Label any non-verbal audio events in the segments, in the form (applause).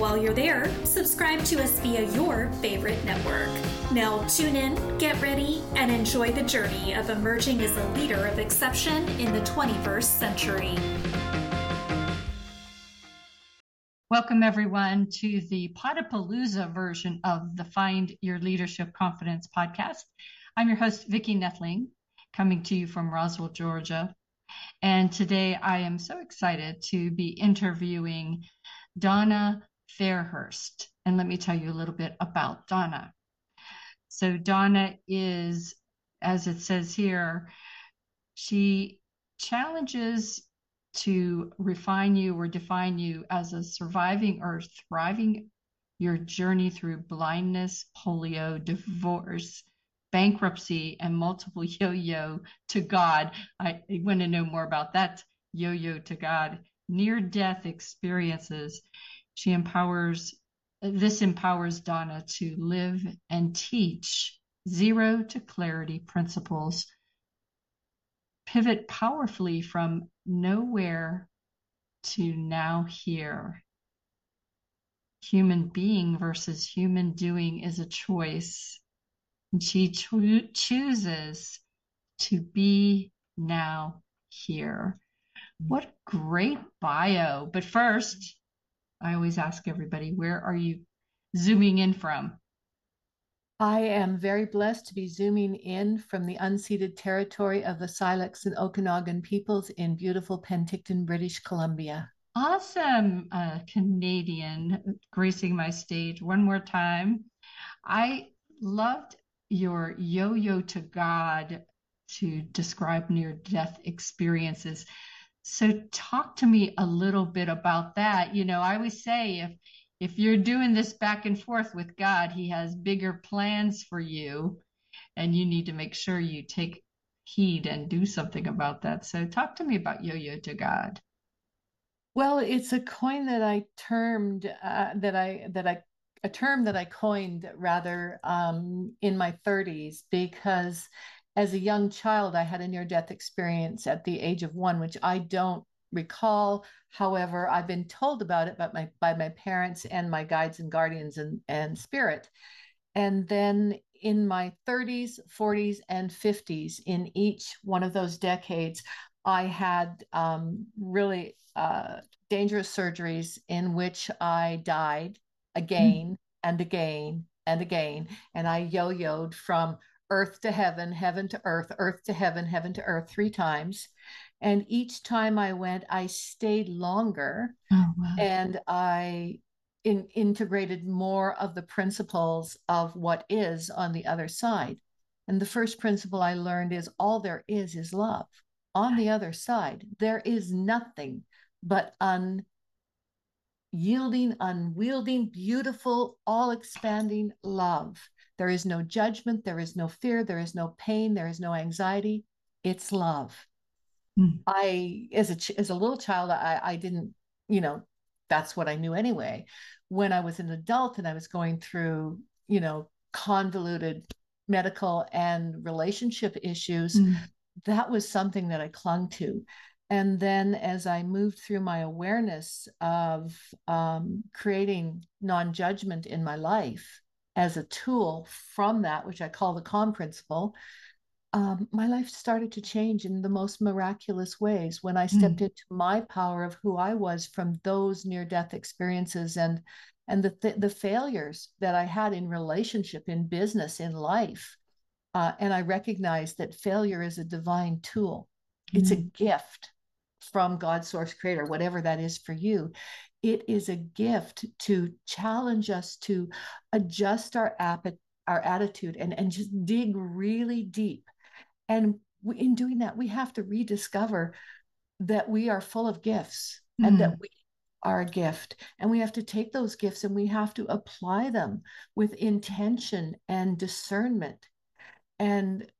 While you're there, subscribe to us via your favorite network. Now, tune in, get ready, and enjoy the journey of emerging as a leader of exception in the 21st century. Welcome, everyone, to the Potapalooza version of the Find Your Leadership Confidence podcast. I'm your host, Vicki Noethling, coming to you from Roswell, Georgia. And today I am so excited to be interviewing Donna Fairhurst. And let me tell you a little bit about Donna. So, Donna is, as it says here, she challenges to refine you or define you as a surviving or thriving your journey through blindness, polio, divorce, bankruptcy, and multiple (laughs) yo yo to God. I want to know more about that yo yo to God, near death experiences, she empowers, this empowers Donna to live and teach zero to clarity principles, pivot powerfully from nowhere to now here. Human being versus human doing is a choice. And she cho- chooses to be now here. Mm-hmm. What a great bio. But first, I always ask everybody, where are you zooming in from? I am very blessed to be zooming in from the unceded territory of the Syilx and Okanagan peoples in beautiful Penticton, British Columbia. Awesome, uh, Canadian gracing my stage one more time. I loved your yo yo to God to describe near death experiences. So talk to me a little bit about that. You know, I always say if if you're doing this back and forth with God, he has bigger plans for you and you need to make sure you take heed and do something about that. So talk to me about yo-yo to God. Well, it's a coin that I termed uh, that I that I a term that I coined rather um, in my 30s because as a young child, I had a near death experience at the age of one, which I don't recall. However, I've been told about it by my, by my parents and my guides and guardians and, and spirit. And then in my 30s, 40s, and 50s, in each one of those decades, I had um, really uh, dangerous surgeries in which I died again mm. and again and again. And I yo yoed from earth to heaven, heaven to earth, earth to heaven, heaven to earth three times. And each time I went, I stayed longer oh, wow. and I in, integrated more of the principles of what is on the other side. And the first principle I learned is all there is is love. On the other side, there is nothing but unyielding, unwielding, beautiful, all expanding love. There is no judgment, there is no fear, there is no pain, there is no anxiety. It's love. Mm. I, as a as a little child, I I didn't, you know, that's what I knew anyway. When I was an adult and I was going through, you know, convoluted medical and relationship issues, mm. that was something that I clung to. And then as I moved through my awareness of um, creating non judgment in my life, as a tool from that, which I call the calm principle, um, my life started to change in the most miraculous ways when I stepped mm. into my power of who I was from those near death experiences and and the th- the failures that I had in relationship, in business, in life. Uh, and I recognized that failure is a divine tool. Mm. It's a mm. gift from God, source, creator, whatever that is for you it is a gift to challenge us to adjust our app our attitude and and just dig really deep and we, in doing that we have to rediscover that we are full of gifts mm. and that mm. we are a gift. And we have to take those gifts and we have to apply them with intention and discernment. And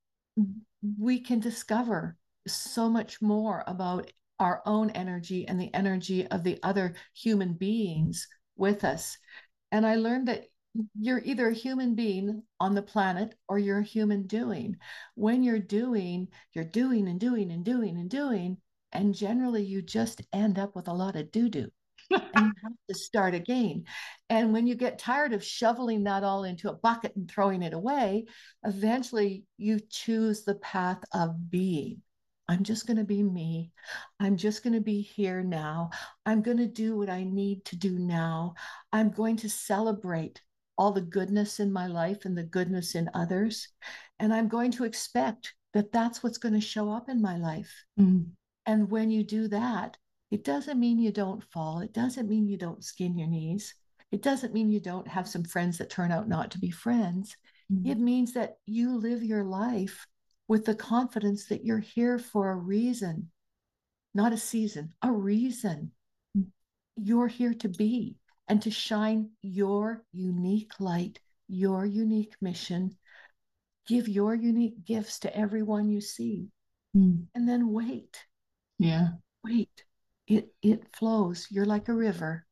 we can discover so much more about our own energy and the energy of the other human beings with us. And I learned that you're either a human being on the planet or you're a human doing. When you're doing, you're doing and doing and doing and doing. And generally, you just end up with a lot of doo doo (laughs) and you have to start again. And when you get tired of shoveling that all into a bucket and throwing it away, eventually you choose the path of being. I'm just going to be me. I'm just going to be here now. I'm going to do what I need to do now. I'm going to celebrate all the goodness in my life and the goodness in others. And I'm going to expect that that's what's going to show up in my life. Mm. And when you do that, it doesn't mean you don't fall. It doesn't mean you don't skin your knees. It doesn't mean you don't have some friends that turn out not to be friends. Mm-hmm. It means that you live your life with the confidence that you're here for a reason, not a season, a reason. You're here to be and to shine your unique light, your unique mission. Give your unique gifts to everyone you see. Mm. And then wait. Yeah. Wait it it flows you're like a river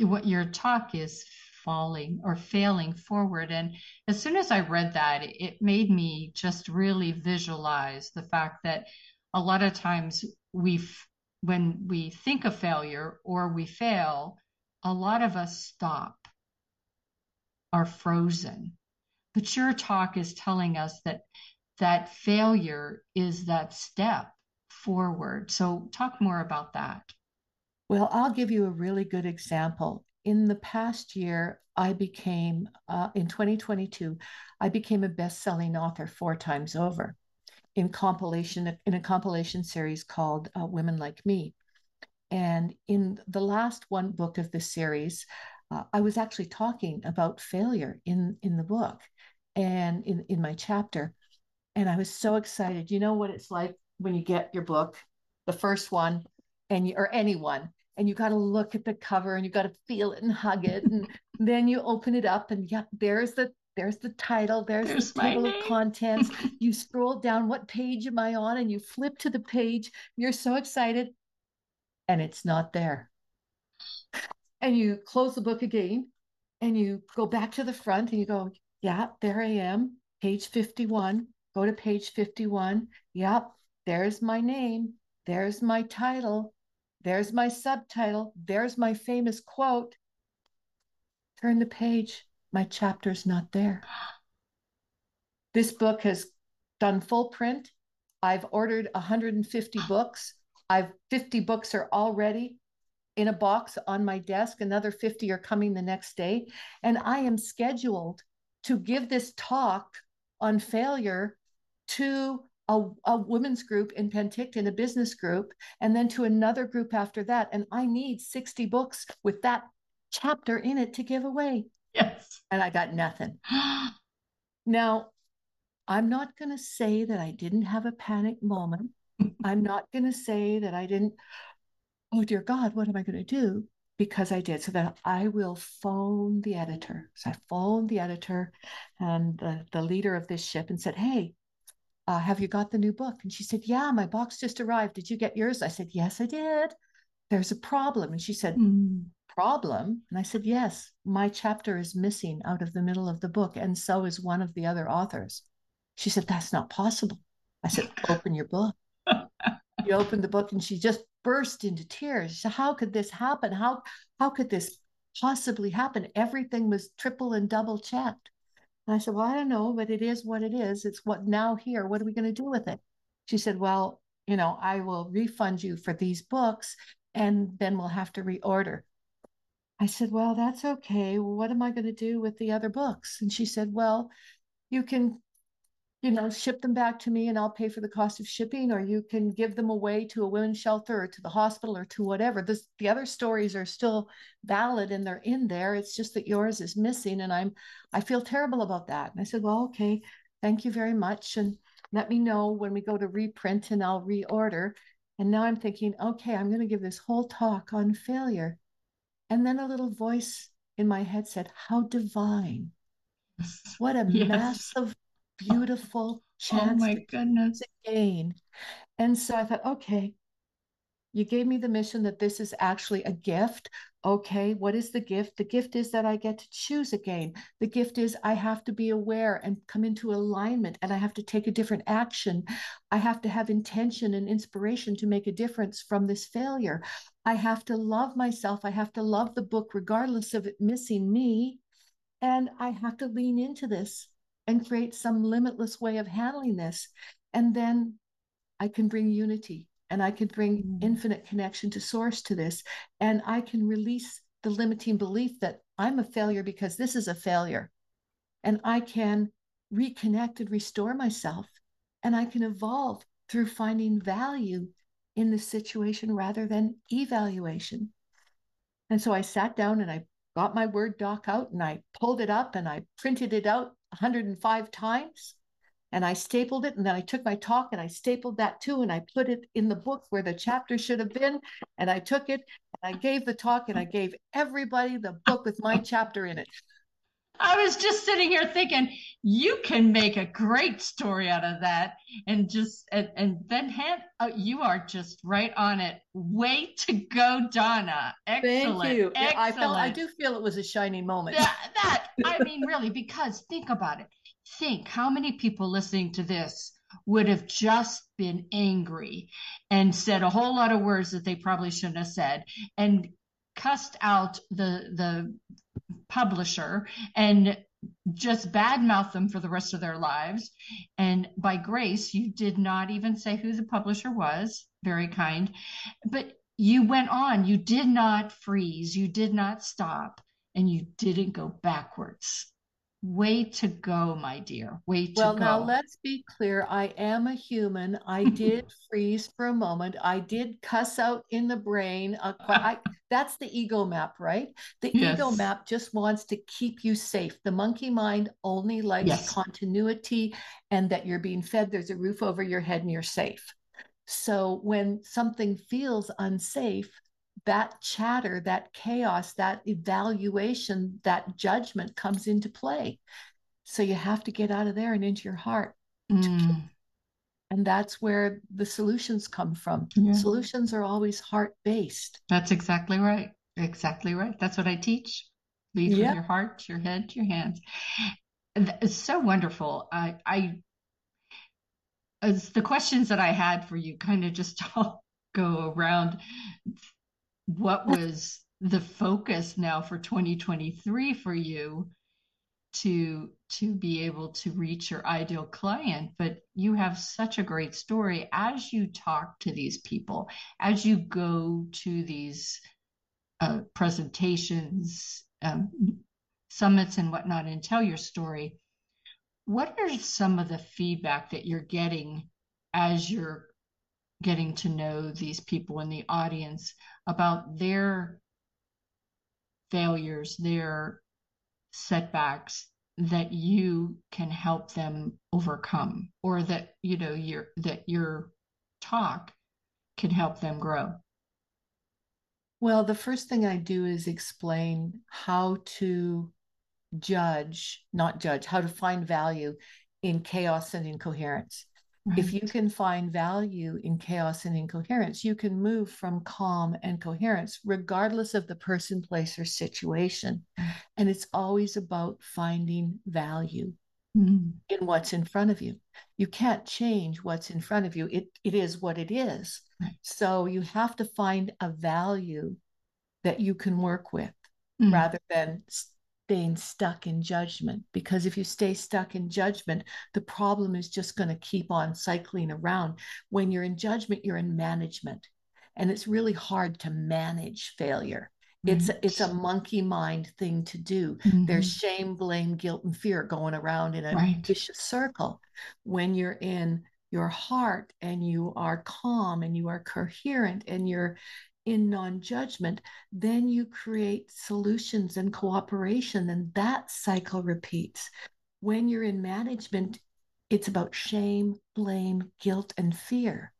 what your talk is falling or failing forward and as soon as i read that it made me just really visualize the fact that a lot of times we when we think of failure or we fail a lot of us stop are frozen but your talk is telling us that that failure is that step forward. So, talk more about that. Well, I'll give you a really good example. In the past year, I became, uh, in 2022, I became a best selling author four times over in compilation in a compilation series called uh, Women Like Me. And in the last one book of the series, uh, I was actually talking about failure in in the book and in in my chapter, and I was so excited. You know what it's like when you get your book, the first one, and you, or anyone, and you got to look at the cover and you got to feel it and hug it, and then you open it up, and yep there's the there's the title, there's, there's the table of contents. (laughs) you scroll down, what page am I on? And you flip to the page. You're so excited, and it's not there. And you close the book again, and you go back to the front, and you go, yeah, there I am, page 51. Go to page 51. Yep, there's my name. There's my title. There's my subtitle. There's my famous quote. Turn the page. My chapter's not there. This book has done full print. I've ordered 150 books. I've 50 books are already in a box on my desk. Another 50 are coming the next day. And I am scheduled to give this talk on failure to a, a women's group in Penticton, a business group, and then to another group after that. And I need 60 books with that chapter in it to give away. Yes. And I got nothing. (gasps) now, I'm not going to say that I didn't have a panic moment. (laughs) I'm not going to say that I didn't, oh dear God, what am I going to do? Because I did. So that I will phone the editor. So I phoned the editor and the, the leader of this ship and said, hey, uh, have you got the new book? And she said, yeah, my box just arrived. Did you get yours? I said, yes, I did. There's a problem. And she said, mm. problem? And I said, yes, my chapter is missing out of the middle of the book. And so is one of the other authors. She said, that's not possible. I said, open your book. you opened the book and she just burst into tears. So how could this happen? How, how could this possibly happen? Everything was triple and double checked. And I said, Well, I don't know, but it is what it is. It's what now here. What are we going to do with it? She said, Well, you know, I will refund you for these books and then we'll have to reorder. I said, Well, that's okay. what am I going to do with the other books? And she said, Well, you can you know, ship them back to me and I'll pay for the cost of shipping, or you can give them away to a women's shelter or to the hospital or to whatever. This, the other stories are still valid and they're in there. It's just that yours is missing. And I'm, I feel terrible about that. And I said, well, okay, thank you very much. And let me know when we go to reprint and I'll reorder. And now I'm thinking, okay, I'm going to give this whole talk on failure. And then a little voice in my head said, How divine. What a (laughs) yes. massive, beautiful oh chance. Oh my goodness. Again. And so I thought, okay, you gave me the mission that this is actually a gift. Okay, what is the gift? The gift is that I get to choose again. The gift is I have to be aware and come into alignment and I have to take a different action. I have to have intention and inspiration to make a difference from this failure. I have to love myself. I have to love the book, regardless of it missing me. And I have to lean into this and create some limitless way of handling this. And then I can bring unity and I can bring mm. infinite connection to source to this. And I can release the limiting belief that I'm a failure because this is a failure. And I can reconnect and restore myself. And I can evolve through finding value in the situation rather than evaluation. And so I sat down and I got my Word doc out and I pulled it up and I printed it out 105 times and I stapled it. And then I took my talk and I stapled that too. And I put it in the book where the chapter should have been. And I took it and I gave the talk and I gave everybody the book with my chapter in it. I was just sitting here thinking, you can make a great story out of that, and just and, and then hand, uh, you are just right on it. Way to go, Donna! Excellent. Thank you. Excellent. I felt I do feel it was a shining moment. That, that I mean, really, because think about it think how many people listening to this would have just been angry and said a whole lot of words that they probably shouldn't have said and cussed out the the publisher and just badmouth them for the rest of their lives. And by grace, you did not even say who the publisher was. Very kind. But you went on. You did not freeze. You did not stop. And you didn't go backwards. Way to go, my dear. Way to well, go. Well, now let's be clear. I am a human. I (laughs) did freeze for a moment. I did cuss out in the brain. I, that's the ego map, right? The yes. ego map just wants to keep you safe. The monkey mind only likes yes. continuity and that you're being fed, there's a roof over your head and you're safe. So when something feels unsafe, that chatter, that chaos, that evaluation, that judgment comes into play. So you have to get out of there and into your heart. Mm. And that's where the solutions come from. Yeah. Solutions are always heart based. That's exactly right. Exactly right. That's what I teach. Lead yeah. from your heart, your head, your hands. It's so wonderful. I, I, as the questions that I had for you kind of just (laughs) all go around what was the focus now for 2023 for you to to be able to reach your ideal client? But you have such a great story as you talk to these people as you go to these uh, presentations um, summits and whatnot and tell your story. What are some of the feedback that you're getting as you're getting to know these people in the audience about their failures, their setbacks that you can help them overcome or that you know your that your talk can help them grow? Well the first thing i do is explain how to judge not judge how to find value in chaos and incoherence Right. If you can find value in chaos and incoherence, you can move from calm and coherence, regardless of the person, place, or situation. And it's always about finding value mm. in what's in front of you. You can't change what's in front of you, it, it is what it is. Right. So you have to find a value that you can work with mm. rather than staying stuck in judgment because if you stay stuck in judgment the problem is just going to keep on cycling around when you're in judgment you're in management and it's really hard to manage failure it's mm-hmm. it's a monkey mind thing to do mm-hmm. there's shame blame guilt and fear going around in a right. vicious circle when you're in your heart and you are calm and you are coherent and you're in non judgment, then you create solutions and cooperation, and that cycle repeats. When you're in management, it's about shame, blame, guilt, and fear.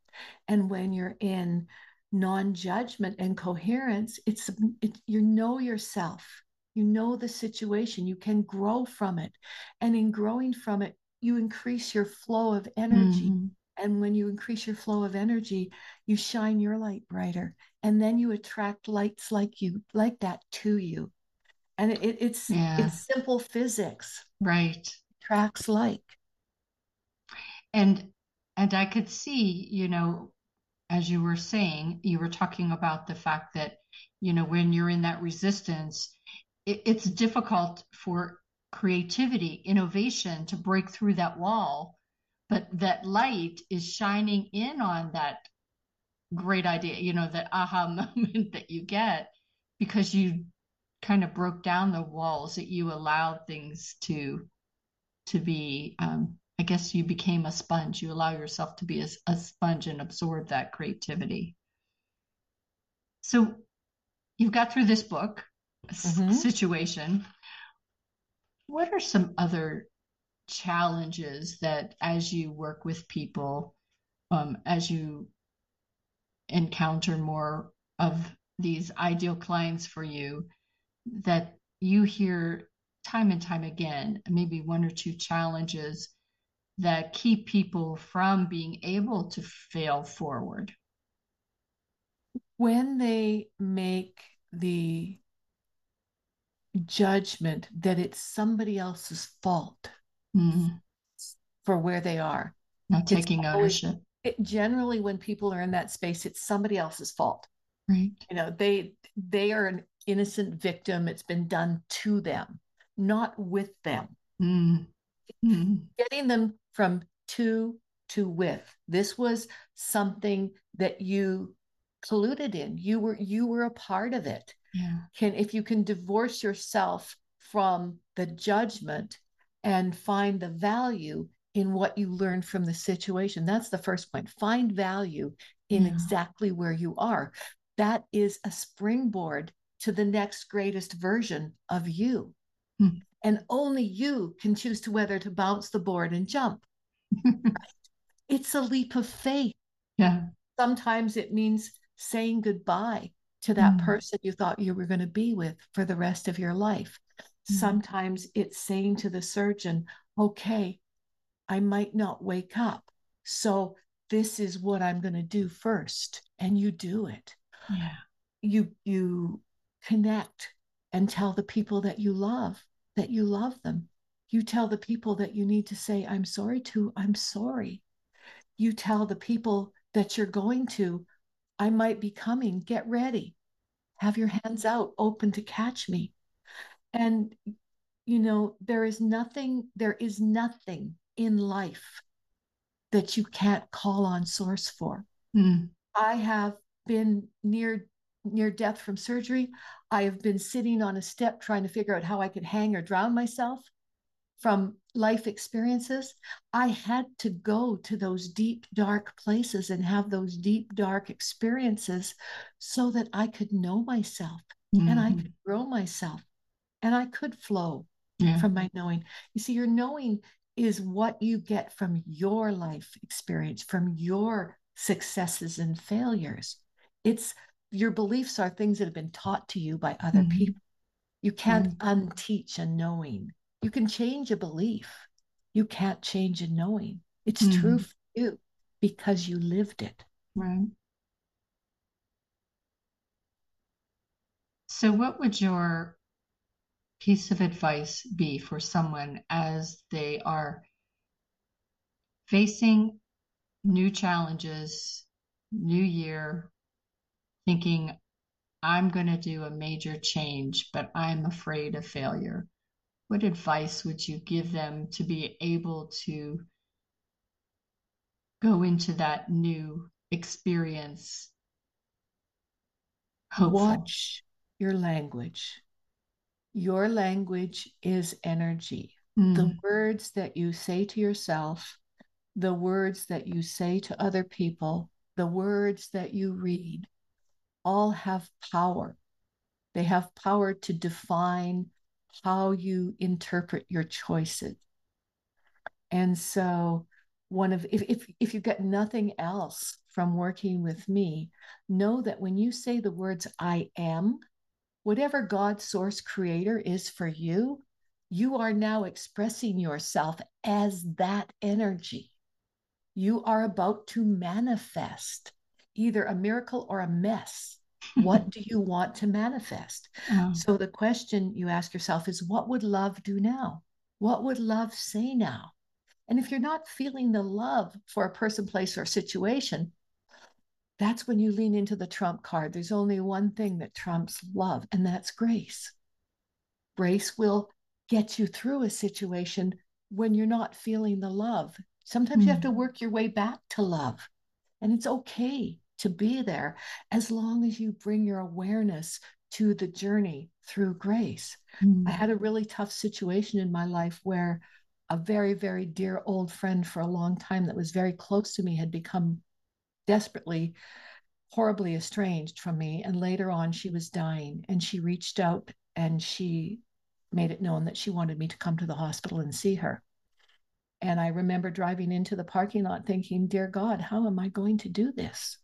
And when you're in non-judgment and coherence, it's it, you know yourself. You know the situation. You can grow from it. And in growing from it, you increase your flow of energy. Mm-hmm. And when you increase your flow of energy, you shine your light brighter. And then you attract lights like you, like that to you. And it, it's yeah. it's simple physics. Right. Attracts like. And and I could see, you know, as you were saying, you were talking about the fact that, you know, when you're in that resistance, it, it's difficult for creativity, innovation to break through that wall but that light is shining in on that great idea you know that aha (laughs) moment that you get because you kind of broke down the walls that you allowed things to to be um, i guess you became a sponge. You allow yourself to be a, a sponge and absorb that creativity. So you've got through this book mm-hmm. situation. What are some other challenges that as you work with people, um, as you encounter more of these ideal clients for you, that you hear time and time again, maybe one or two challenges that keep people from being able to fail forward? When they make the judgment that it's somebody else's fault mm-hmm. for where they are. Not taking always, ownership. It, generally, when people are in that space, it's somebody else's fault. Right. You know, they they are an innocent victim. It's been done to them, not with them. Mm-hmm. Getting them from to to with. This was something that you colluded in. You were you were a part of it. Yeah. Can if you can divorce yourself from the judgment and find the value in what you learned from the situation. That's the first point. Find value in yeah. exactly where you are. That is a springboard to the next greatest version of you. Hmm. And only you can choose to whether to bounce the board and jump. right? (laughs) It's a leap of faith. Yeah. Sometimes it means saying goodbye to that mm. person you thought you were going to be with for the rest of your life. Mm-hmm. Sometimes it's saying to the surgeon, okay, I might not wake up. So this is what I'm going to do first. And you do it. Yeah. You you connect and tell the people that you love that you love them. You tell the people that you need to say, I'm sorry to, I'm sorry. You tell the people that you're going to, I might be coming, get ready. Have your hands out, open to catch me. And, you know, there is nothing, there is nothing in life that you can't call on source for. Mm. I have been near near death from surgery. I have been sitting on a step trying to figure out how I could hang or drown myself from life experiences. I had to go to those deep, dark places and have those deep, dark experiences so that I could know myself mm-hmm. and I mm-hmm. could grow myself and I could flow yeah. from my knowing. You see, your knowing is what you get from your life experience, from your successes and failures. It's your beliefs are things that have been taught to you by other mm-hmm. people. You can't mm-hmm. unteach a knowing. You can change a belief. You can't change a knowing. It's mm-hmm. true for you because you lived it. Right. So, what would your piece of advice be for someone as they are facing new challenges, new year, thinking, I'm going to do a major change, but I'm afraid of failure? What advice would you give them to be able to go into that new experience? Hopeful? Watch your language your language is energy. Mm. The words that you say to yourself, the words that you say to other people, the words that you read, all have power. They have power to define how you interpret your choices. And so one of if if if you get nothing else from working with me, know that when you say the words I am, whatever God source creator is for you, you are now expressing yourself as that energy. You are about to manifest either a miracle or a mess. (laughs) what do you want to manifest? Oh. So the question you ask yourself is what would love do now? What would love say now? And if you're not feeling the love for a person, place, or situation, that's when you lean into the trump card. There's only one thing that trumps love, and that's grace. Grace will get you through a situation when you're not feeling the love. Sometimes mm. you have to hmm. work your way back to love, and it's okay to be there as long as you bring your awareness to the journey through grace. Mm. I had a really tough situation in my life where a very, very dear old friend for a long time that was very close to me had become desperately, horribly estranged from me. And later on, she was dying and she reached out and she made it known that she wanted me to come to the hospital and see her. And I remember driving into the parking lot thinking, Dear God, how am I going to do this?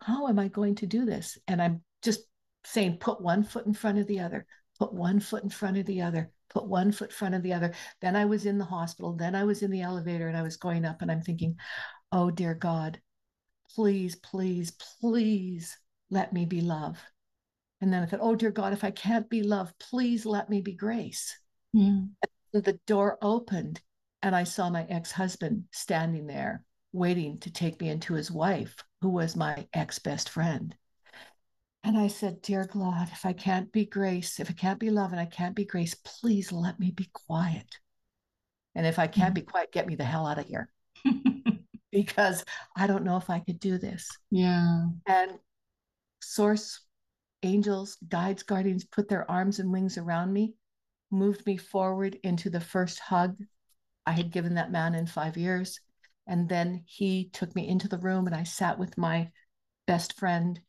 How am I going to do this? And I'm just saying, put one foot in front of the other, put one foot in front of the other, put one foot in front of the other. Then I was in the hospital. Then I was in the elevator and I was going up and I'm thinking, oh, dear God, please, please, please let me be love. And then I thought, oh, dear God, if I can't be love, please let me be grace. Yeah. the door opened and I saw my ex husband standing there waiting to take me into his wife, who was my ex best friend. And I said, Dear God, if I can't be grace, if I can't be love and I can't be grace, please let me be quiet. And if I can't mm-hmm. be quiet, get me the hell out of here. (laughs) (laughs) because I don't know if I could do this. Yeah. And source angels, guides, guardians put their arms and wings around me, moved me forward into the first hug I had given that man in five years. And then he took me into the room and I sat with my best friend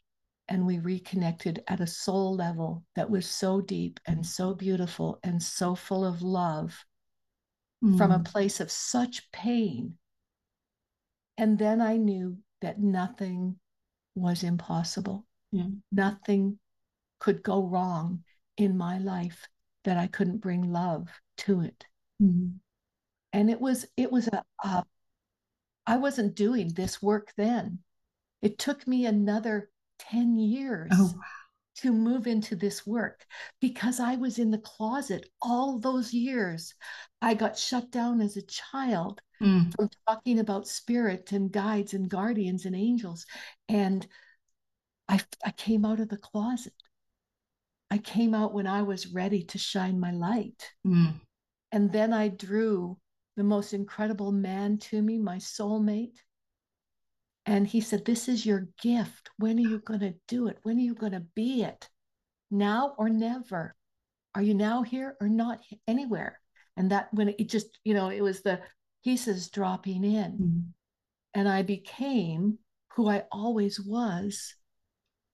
and we reconnected at a soul level that was so deep and so beautiful and so full of love mm. from a place of such pain. And then I knew that nothing was impossible. Yeah. Nothing could go wrong in my life that I couldn't bring love to it. Mm. And it was it was a, a I wasn't doing this work then. It took me another 10 years oh, wow. to move into this work because I was in the closet all those years. I got shut down as a child mm. from talking about spirit and guides and guardians and angels. And I, I came out of the closet. I came out when I was ready to shine my light. Mm. And then I drew the most incredible man to me, my soulmate, and he said, This is your gift. When are you going to do it? When are you going to be it? Now or never? Are you now here or not anywhere? And that when it just, you know, it was the pieces dropping in. Mm-hmm. And I became who I always was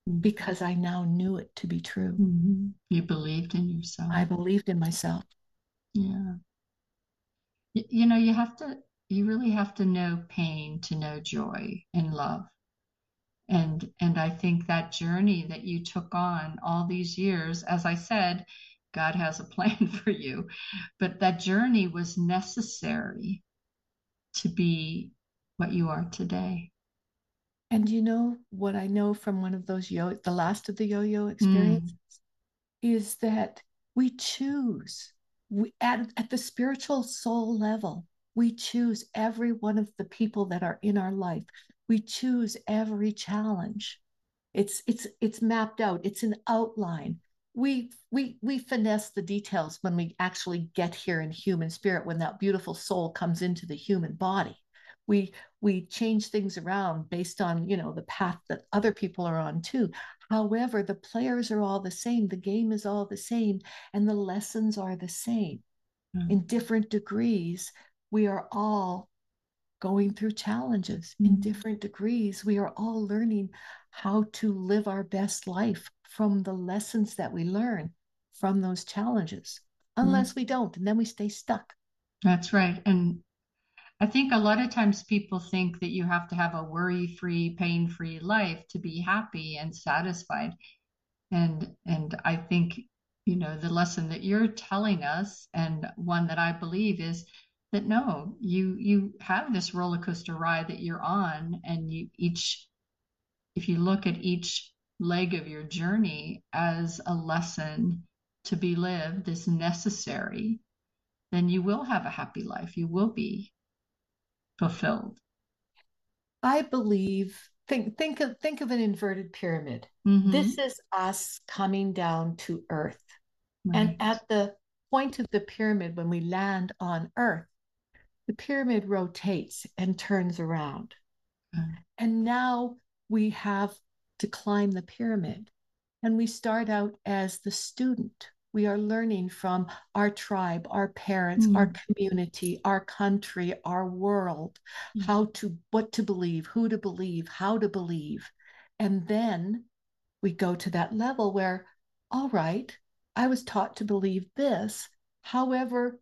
mm-hmm. because I now knew it to be true. Mm-hmm. You believed in yourself. I believed in myself. Yeah. You know, you have to you really have to know pain to know joy and love and and i think that journey that you took on all these years as i said god has a (laughs) plan for you but that journey was necessary to be what you are today and you know what i know from one of those yo the last of the yo-yo experiences mm. is that we choose we at, at the spiritual soul level we choose every one of the people that are in our life. We choose every challenge. It's it's it's mapped out. It's an outline. We we we finesse the details when we actually get here in human spirit when that beautiful soul comes into the human body. We we change things around based on, you know, the path that other people are on too. However, the players are all the same, the game is all the same, and the lessons are the same mm. in different degrees we are all going through challenges mm-hmm. in different degrees. We are all learning how to live our best life from the lessons that we learn from those challenges, unless mm-hmm. we don't, and then we stay stuck. That's right. And I think a lot of times people think that you have to have a worry free, pain free life to be happy and satisfied. And, and I think, you know, the lesson that you're telling us and one that I believe is that no, you, you have this roller coaster ride that you're on and you each, if you look at each leg of your journey as a lesson to be lived is necessary, then you will have a happy life. You will be fulfilled? I believe think think of think of an inverted pyramid. Mm-hmm. This is us coming down to earth. Right. And at the point of the pyramid when we land on earth, the pyramid rotates and turns around. Mm. And now we have to climb the pyramid. And we start out as the student we are learning from our tribe, our parents, mm. our community, our country, our world, mm. how to, what to believe, who to believe, how to believe. And then we go to that level where, all right, I was taught to believe this. However,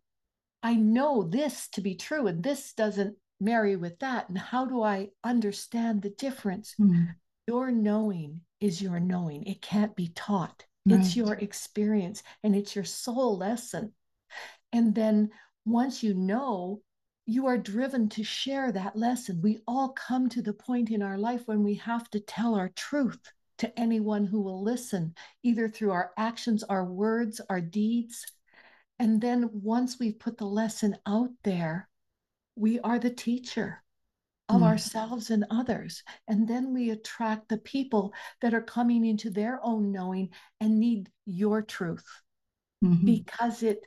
I know this to be true and this doesn't marry with that. And how do I understand the difference? Mm. Your knowing is your knowing, it can't be taught. Right. It's your experience and it's your soul lesson. And then once you know, you are driven to share that lesson. We all come to the point in our life when we have to tell our truth to anyone who will listen, either through our actions, our words, our deeds. And then once we've put the lesson out there, we are the teacher of mm. ourselves and others. And then we attract the people that are coming into their own knowing and need your truth mm-hmm. because it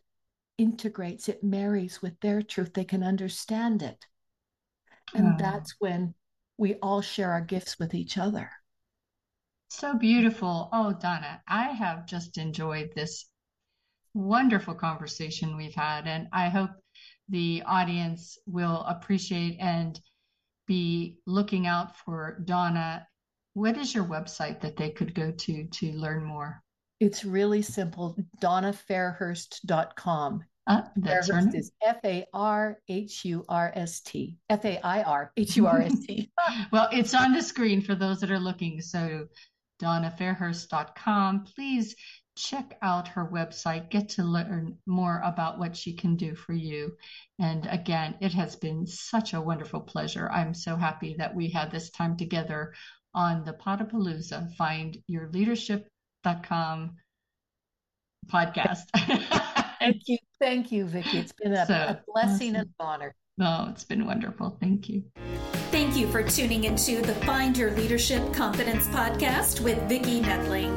integrates, it marries with their truth. They can understand it. And oh. that's when we all share our gifts with each other. So beautiful. Oh, Donna, I have just enjoyed this wonderful conversation we've had. And I hope the audience will appreciate and be looking out for Donna. What is your website that they could go to to learn more? It's really simple. DonnaFairhurst.com. Uh, that's Fairhurst is F A R H U R S T. F A I R H U R S T. (laughs) (laughs) well, it's on the screen for those that are looking. So, DonnaFairhurst.com. Please check out her website, get to learn more about what she can do for you. And again, it has been such a wonderful pleasure. I'm so happy that we had this time together on the Potapalooza, findyourleadership.com podcast. (laughs) Thank you. Thank you, Vicki. It's been a, so, a blessing awesome. and honor. Oh, it's been wonderful. Thank you. Thank you for tuning into the Find Your Leadership Confidence podcast with Vicki Noethling,